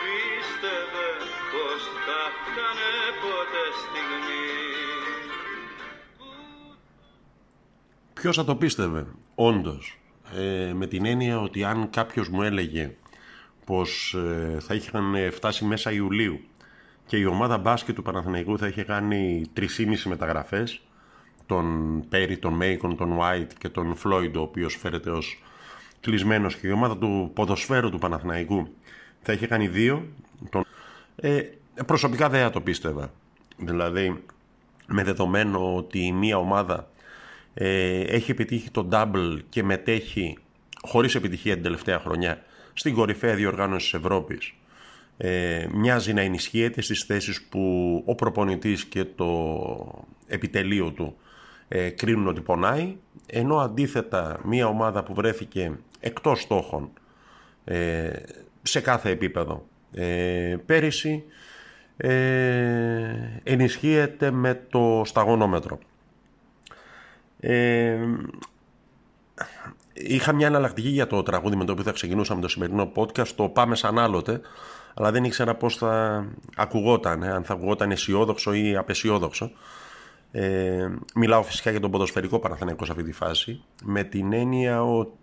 πίστευε πως θα φτάνε ποτέ στιγμή; Ποιος θα το πίστευε, όντως, ε, με την έννοια ότι αν κάποιος μου έλεγε πως ε, θα είχαν φτάσει μέσα Ιουλίου και η ομάδα μπάσκετ του Παναθηναϊκού θα είχε κάνει 3,5 μεταγραφές τον Πέρι, τον Μέικον, τον White και τον Φλόιντ ο οποίος φέρεται ως κλεισμένος και η ομάδα του ποδοσφαίρου του Παναθηναϊκού θα είχε κάνει δύο τον... ε, προσωπικά δεν θα το πίστευα. Δηλαδή με δεδομένο ότι μία ομάδα ε, έχει επιτύχει το double και μετέχει χωρίς επιτυχία την τελευταία χρονιά στην κορυφαία διοργάνωση της Ευρώπης ε, μοιάζει να ενισχύεται στις θέσεις που ο προπονητής και το επιτελείο του ε, κρίνουν ότι πονάει ενώ αντίθετα μια ομάδα που βρέθηκε εκτός στόχων ε, σε κάθε επίπεδο ε, πέρυσι ε, ενισχύεται με το σταγονόμετρο. Ε, είχα μια εναλλακτική για το τραγούδι με το οποίο θα ξεκινούσαμε το σημερινό podcast, το «Πάμε σαν άλλοτε», αλλά δεν ήξερα πώς θα ακουγόταν, αν θα ακουγόταν αισιόδοξο ή απεσιόδοξο. Ε, μιλάω φυσικά για τον ποδοσφαιρικό Παναθηναϊκό σε αυτή τη φάση, με την έννοια ότι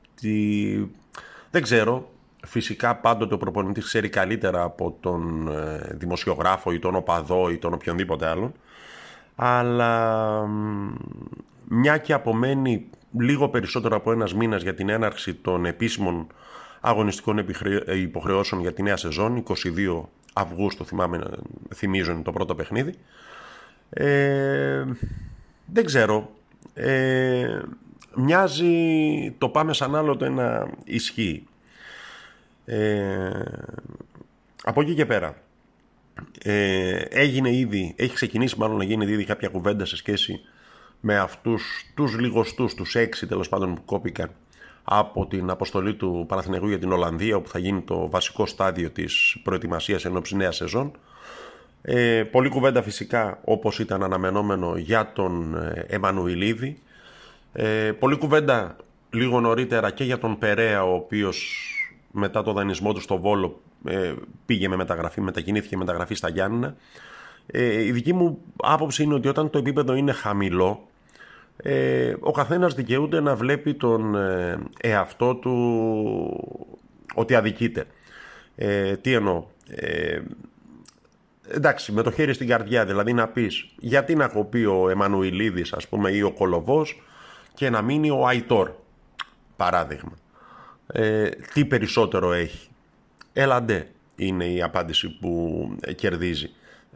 δεν ξέρω, φυσικά πάντοτε ο προπονητής ξέρει καλύτερα από τον ε, δημοσιογράφο ή τον οπαδό ή τον οποιονδήποτε άλλον, αλλά μια και απομένει λίγο περισσότερο από ένας μήνας για την έναρξη των επίσημων αγωνιστικών υποχρεώσεων για τη νέα σεζόν, 22 Αυγούστου θυμάμαι, θυμίζω είναι το πρώτο παιχνίδι. Ε, δεν ξέρω. Ε, μοιάζει το πάμε σαν άλλο το ένα ισχύει. Ε, από εκεί και πέρα. Ε, έγινε ήδη, έχει ξεκινήσει μάλλον να γίνει ήδη κάποια κουβέντα σε σχέση με αυτούς τους λιγοστούς, τους έξι τέλος πάντων που κόπηκαν από την αποστολή του Παναθηναϊκού για την Ολλανδία όπου θα γίνει το βασικό στάδιο της προετοιμασίας ενώψη νέας σεζόν. Ε, πολλή κουβέντα φυσικά όπως ήταν αναμενόμενο για τον ε, Εμμανουιλίδη. Ε, πολλή κουβέντα λίγο νωρίτερα και για τον Περέα ο οποίος μετά το δανεισμό του στο Βόλο ε, πήγε με μεταγραφή, μετακινήθηκε μεταγραφή στα Γιάννηνα. Ε, η δική μου άποψη είναι ότι όταν το επίπεδο είναι χαμηλό ε, ο καθένας δικαιούται να βλέπει τον ε, εαυτό του ότι αδικείται. Ε, τι εννοώ; Ε, εντάξει, με το χέρι στην καρδιά, δηλαδή να πεις γιατί να κοπεί ο Εμμανουηλίδης ας πούμε ή ο Κολοβός και να μείνει ο Αϊτόρ, παράδειγμα. Ε, τι περισσότερο έχει. Έλαντε είναι η απάντηση που κερδίζει.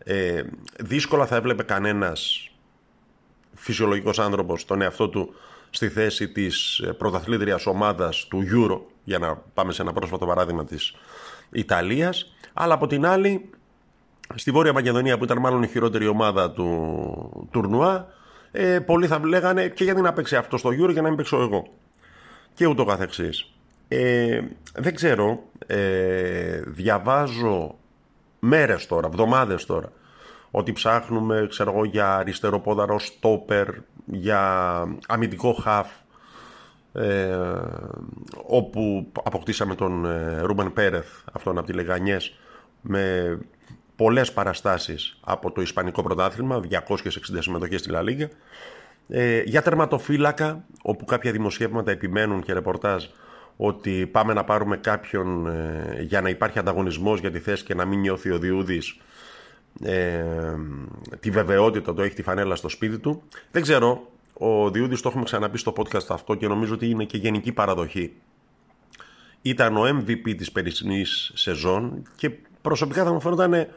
Ε, δύσκολα θα έβλεπε κανένας φυσιολογικός άνθρωπος τον εαυτό του στη θέση της πρωταθλήτριας ομάδας του Euro για να πάμε σε ένα πρόσφατο παράδειγμα της Ιταλίας αλλά από την άλλη στη Βόρεια Μακεδονία που ήταν μάλλον η χειρότερη ομάδα του τουρνουά ε, πολλοί θα λέγανε και γιατί να παίξει αυτό στο Euro για να μην παίξω εγώ. Και ούτω καθεξής. Ε, δεν ξέρω ε, διαβάζω μέρες τώρα, εβδομάδες τώρα ότι ψάχνουμε ξέρω εγώ, για αριστεροπόδαρο στόπερ, για αμυντικό χαφ, ε, όπου αποκτήσαμε τον ε, Ρούμπεν Πέρεθ, αυτόν από τη Λεγανιές, με πολλές παραστάσεις από το Ισπανικό Πρωτάθλημα, 260 συμμετοχές στη Λα Λίγκα, ε, για τερματοφύλακα, όπου κάποια δημοσιεύματα επιμένουν και ρεπορτάζ ότι πάμε να πάρουμε κάποιον ε, για να υπάρχει ανταγωνισμός για τη θέση και να μην νιώθει ο Διούδης ε, τη βεβαιότητα το έχει τη φανέλα στο σπίτι του. Δεν ξέρω, ο Διούδης το έχουμε ξαναπεί στο podcast αυτό και νομίζω ότι είναι και γενική παραδοχή. Ήταν ο MVP της περσινής σεζόν και προσωπικά θα μου φαίνονταν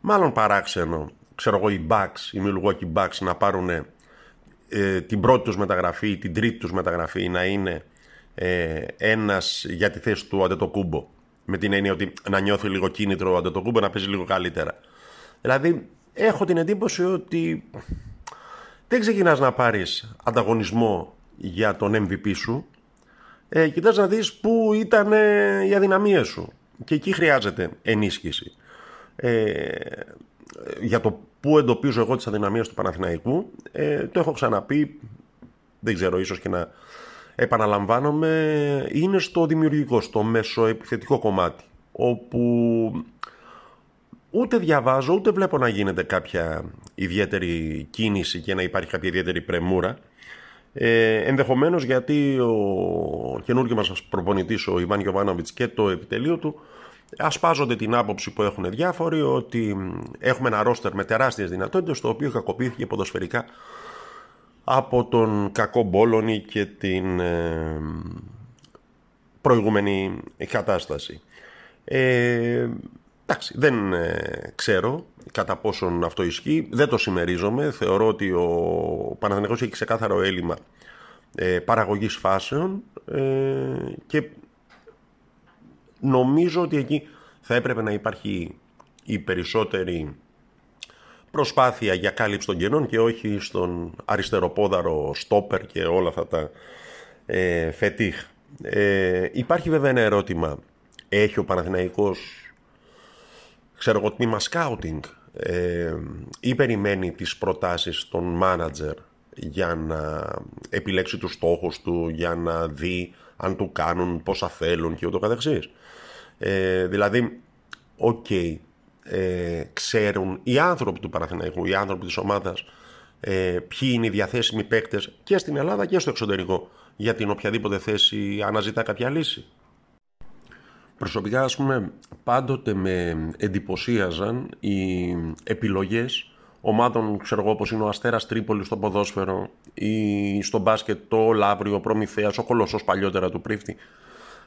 μάλλον παράξενο ξέρω εγώ οι Bucks, οι Milwaukee Bucks να πάρουν ε, την πρώτη τους μεταγραφή, την τρίτη τους μεταγραφή να είναι ε, ένας για τη θέση του Αντετοκούμπο με την έννοια ότι να νιώθει λίγο κίνητρο ο Αντετοκούμπο να παίζει λίγο καλύτερα. Δηλαδή, έχω την εντύπωση ότι δεν ξεκινάς να πάρεις ανταγωνισμό για τον MVP σου. Ε, κοιτάς να δεις πού ήταν ε, οι αδυναμίες σου. Και εκεί χρειάζεται ενίσχυση. Ε, για το πού εντοπίζω εγώ τις αδυναμίες του Παναθηναϊκού, ε, το έχω ξαναπεί, δεν ξέρω ίσως και να επαναλαμβάνομαι, είναι στο δημιουργικό, στο μέσο επιθετικό κομμάτι όπου ούτε διαβάζω ούτε βλέπω να γίνεται κάποια ιδιαίτερη κίνηση και να υπάρχει κάποια ιδιαίτερη πρεμούρα. Ε, ενδεχομένως γιατί ο καινούργιος μας προπονητής ο Ιβάν Γιωβάνοβιτς και το επιτελείο του ασπάζονται την άποψη που έχουν διάφοροι ότι έχουμε ένα ρόστερ με τεράστιες δυνατότητες το οποίο κακοποιήθηκε ποδοσφαιρικά από τον κακό Μπόλωνη και την ε, προηγούμενη κατάσταση. Ε, εντάξει, δεν ε, ξέρω κατά πόσον αυτό ισχύει, δεν το συμμερίζομαι. Θεωρώ ότι ο Παναθηναϊκός έχει ξεκάθαρο έλλειμμα ε, παραγωγής φάσεων ε, και νομίζω ότι εκεί θα έπρεπε να υπάρχει η περισσότερη προσπάθεια για κάλυψη των κενών και όχι στον αριστεροπόδαρο στόπερ και όλα αυτά τα ε, φετίχ. Ε, υπάρχει βέβαια ένα ερώτημα. Έχει ο Παναθηναϊκός ξέρω εγώ τμήμα σκάουτινγκ ε, ή περιμένει τις προτάσεις των μάνατζερ για να επιλέξει τους στόχους του, για να δει αν του κάνουν πόσα θέλουν και ούτω καθεξής. Ε, δηλαδή, ok, okay, ε, ξέρουν οι άνθρωποι του Παναθηναϊκού, οι άνθρωποι της ομάδας, ε, ποιοι είναι οι διαθέσιμοι παίκτες και στην Ελλάδα και στο εξωτερικό για την οποιαδήποτε θέση αναζητά κάποια λύση. Προσωπικά, ας πούμε, πάντοτε με εντυπωσίαζαν οι επιλογές ομάδων, ξέρω εγώ, όπως είναι ο Αστέρας Τρίπολης στο ποδόσφαιρο ή στο μπάσκετ το Λαύριο, ο Προμηθέας, ο Κολοσσός παλιότερα του Πρίφτη,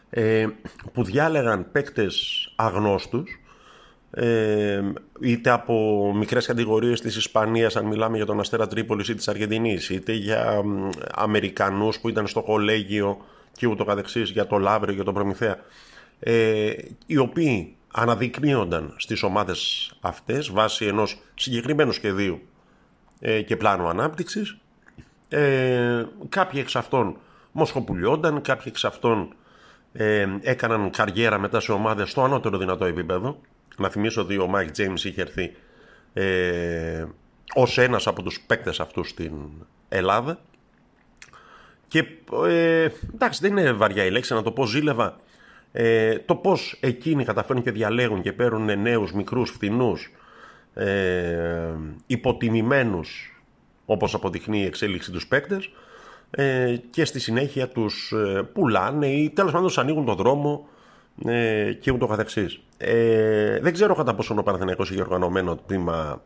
ε, που διάλεγαν παίκτες αγνώστους ε, είτε από μικρές κατηγορίες της Ισπανίας αν μιλάμε για τον Αστέρα Τρίπολης ή της Αργεντινής είτε για Αμερικανούς που ήταν στο κολέγιο και ούτω καθεξής για το Λαύριο και τον Προμηθέα ε, οι οποίοι αναδεικνύονταν στις ομάδες αυτές βάσει ενός συγκεκριμένου σχεδίου ε, και πλάνου ανάπτυξης. Ε, κάποιοι εξ αυτών μοσχοπουλιόνταν κάποιοι εξ αυτών ε, έκαναν καριέρα μετά σε ομάδες στο ανώτερο δυνατό επίπεδο. Να θυμίσω ότι ο Μάικ Τζέιμς είχε έρθει ε, ως ένας από τους παίκτες αυτούς στην Ελλάδα. Και ε, εντάξει δεν είναι βαριά η λέξη να το πω ζήλευα ε, το πώς εκείνοι καταφέρνουν και διαλέγουν και παίρνουν νέους μικρούς φθηνούς ε, υποτιμημένους όπως αποδεικνύει η εξέλιξη τους παίκτες ε, και στη συνέχεια τους ε, πουλάνε ή τέλος πάντων τους ανοίγουν τον δρόμο ε, και ούτω καθεξής. Ε, δεν ξέρω κατά πόσο ο Παναθηναϊκός έχει οργανωμένο τμήμα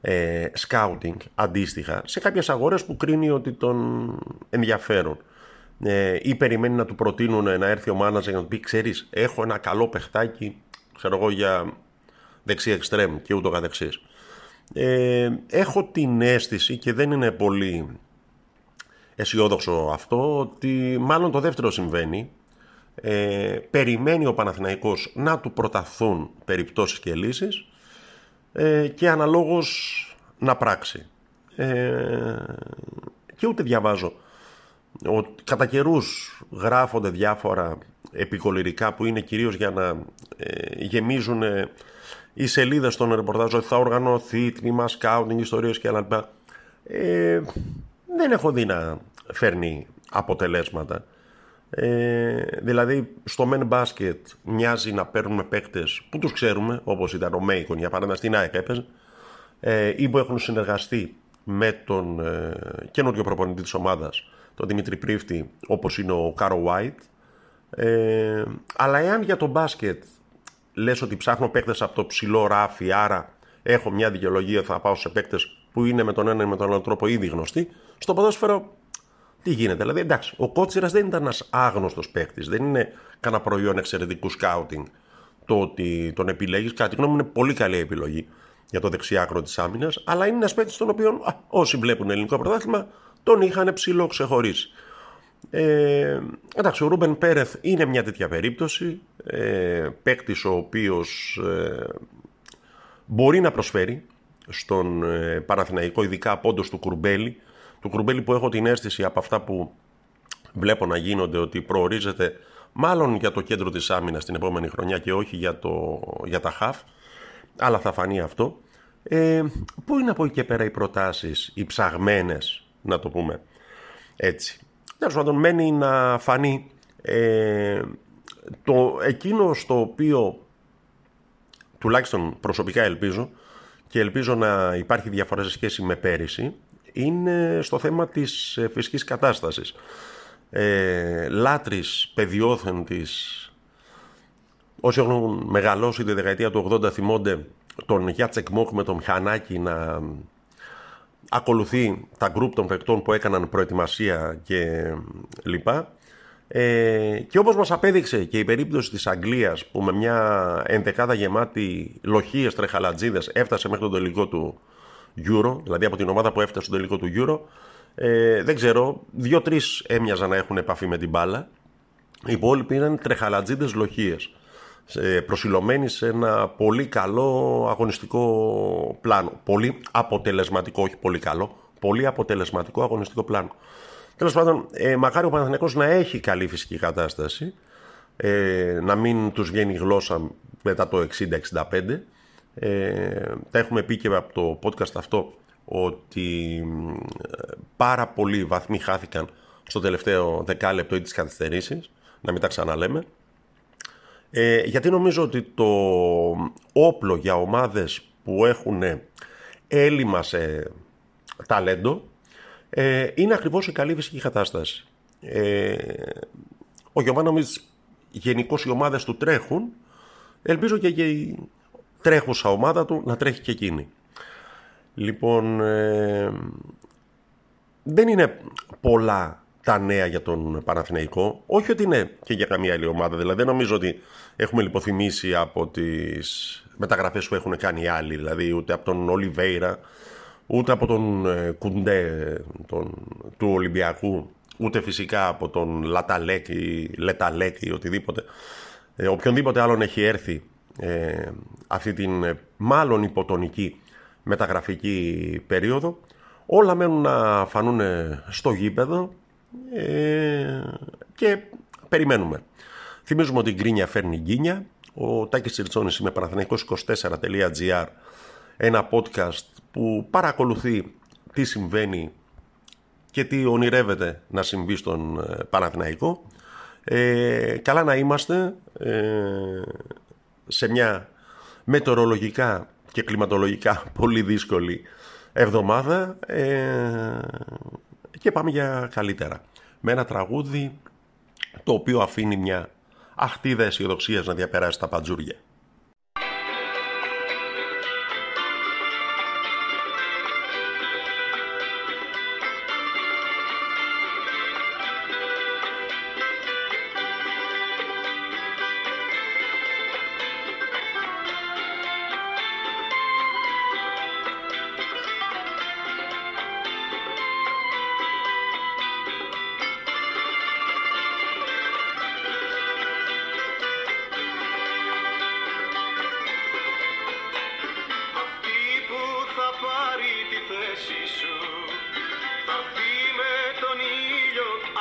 ε, scouting αντίστοιχα σε κάποιες αγορές που κρίνει ότι τον ενδιαφέρουν ε, ή περιμένει να του προτείνουν να έρθει ο μάναζερ για να του πει ξέρεις έχω ένα καλό παιχτάκι ξέρω εγώ για δεξί εξτρέμ και ούτω καθεξής. Ε, έχω την αίσθηση και δεν είναι πολύ αισιόδοξο αυτό ότι μάλλον το δεύτερο συμβαίνει ε, περιμένει ο Παναθηναϊκός να του προταθούν περιπτώσεις και λύσεις ε, και αναλόγως να πράξει. Ε, και ούτε διαβάζω ότι κατά καιρούς γράφονται διάφορα επικολυρικά που είναι κυρίως για να ε, γεμίζουν ε, οι σελίδες των ρεπορτάζ ότι θα οργανωθεί τμήμα σκάουτινγκ, ιστορίες και άλλα. Ε, δεν έχω δει να φέρνει αποτελέσματα. Ε, δηλαδή στο men basket μοιάζει να παίρνουμε παίκτες που τους ξέρουμε όπως ήταν ο Μέικον για παράδειγμα στην ΑΕΚ έπαιζε ε, ή που έχουν συνεργαστεί με τον ε, καινούριο προπονητή της ομάδας τον Δημήτρη Πρίφτη όπως είναι ο Κάρο White ε, αλλά εάν για το μπάσκετ λες ότι ψάχνω παίκτες από το ψηλό ράφι άρα έχω μια δικαιολογία θα πάω σε παίκτες που είναι με τον ένα ή με τον άλλο τρόπο ήδη γνωστοί στο ποδόσφαιρο τι γίνεται; Δηλαδή, εντάξει, ο Κότσιρας δεν ήταν ένας άγνωστος παίκτης. Δεν είναι κανένα προϊόν εξαιρετικού σκάουτινγκ το ότι τον επιλέγεις. Κατά τη γνώμη μου, είναι πολύ καλή επιλογή για το δεξιάκρο της άμυνας. Αλλά είναι ένας παίκτης τον οποίο α, όσοι βλέπουν ελληνικό πρωτάθλημα τον είχαν ψηλό ξεχωρίσει. Ε, εντάξει, ο Ρούμπεν Πέρεθ είναι μια τέτοια περίπτωση. Ε, παίκτης ο οποίος ε, μπορεί να προσφέρει στον ε, Παναθηναϊκό, ειδικά πόντο του Κουρμπέλη, του Κρουμπέλη που έχω την αίσθηση από αυτά που βλέπω να γίνονται ότι προορίζεται μάλλον για το κέντρο της άμυνας την επόμενη χρονιά και όχι για, το, για τα χαφ, αλλά θα φανεί αυτό. Ε, πού είναι από εκεί και πέρα οι προτάσεις, οι ψαγμένες, να το πούμε έτσι. Τέλος πάντων, μένει να φανεί ε, το, εκείνο στο οποίο τουλάχιστον προσωπικά ελπίζω και ελπίζω να υπάρχει διαφορά σε σχέση με πέρυσι είναι στο θέμα της ε, φυσικής κατάστασης. Ε, λάτρης, παιδιόθεν της... Όσοι έχουν μεγαλώσει τη δεκαετία του 80 θυμώνται τον Γιάτσεκ Μόχ με τον Μιχανάκη να ακολουθεί τα γκρουπ των παικτών που έκαναν προετοιμασία και λοιπά. Ε, και όπως μας απέδειξε και η περίπτωση της Αγγλίας που με μια ενδεκάδα γεμάτη λοχίες τρεχαλατζίδες έφτασε μέχρι τον τελικό του Euro, δηλαδή από την ομάδα που έφτασε στον τελικό του Euro, ε, δεν ξέρω, δύο-τρεις έμοιαζαν να έχουν επαφή με την μπάλα. Οι υπόλοιποι ήταν τρεχαλατζίδες λοχίες προσιλωμένοι σε ένα πολύ καλό αγωνιστικό πλάνο. Πολύ αποτελεσματικό, όχι πολύ καλό, πολύ αποτελεσματικό αγωνιστικό πλάνο. Τέλος πάντων, ε, μακάρι ο Παναθηναϊκός να έχει καλή φυσική κατάσταση, ε, να μην τους βγαίνει η γλώσσα μετά το 60-65. Ε, τα έχουμε πει και από το podcast αυτό ότι ε, πάρα πολλοί βαθμοί χάθηκαν στο τελευταίο δεκάλεπτο ή τις καθυστερήσεις, να μην τα ξαναλέμε. Ε, γιατί νομίζω ότι το όπλο για ομάδες που έχουν έλλειμμα σε ταλέντο ε, είναι ακριβώς η καλή φυσική κατάσταση. Ε, ο Γιωβάνομις γενικώς οι ομάδες του τρέχουν, ελπίζω και, η τρέχουσα ομάδα του να τρέχει και εκείνη. Λοιπόν, ε, δεν είναι πολλά τα νέα για τον Παναθηναϊκό. Όχι ότι είναι και για καμία άλλη ομάδα. Δηλαδή δεν νομίζω ότι έχουμε λιποθυμήσει από τις μεταγραφές που έχουν κάνει οι άλλοι. Δηλαδή ούτε από τον Ολιβέηρα, ούτε από τον ε, Κουντέ τον, του Ολυμπιακού, ούτε φυσικά από τον Λαταλέκ ή Λεταλέκ ή οτιδήποτε. Ε, οποιονδήποτε άλλον έχει έρθει ε, αυτή την ε, μάλλον υποτονική μεταγραφική περίοδο. Όλα μένουν να φανούν στο γήπεδο ε, και περιμένουμε. Θυμίζουμε ότι η γκρίνια φέρνει γκίνια. Ο Τάκης Τσιρτσόνης είμαι παραθυναϊκός24.gr ένα podcast που παρακολουθεί τι συμβαίνει και τι ονειρεύεται να συμβεί στον ε, Παναθηναϊκό. Ε, καλά να είμαστε ε, σε μια μετεωρολογικά και κλιματολογικά πολύ δύσκολη εβδομάδα ε, και πάμε για καλύτερα. Με ένα τραγούδι το οποίο αφήνει μια αχτίδα αισιοδοξίας να διαπεράσει τα παντζούρια.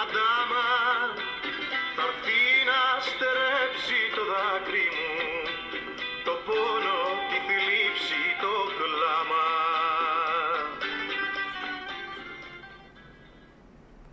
Stop now.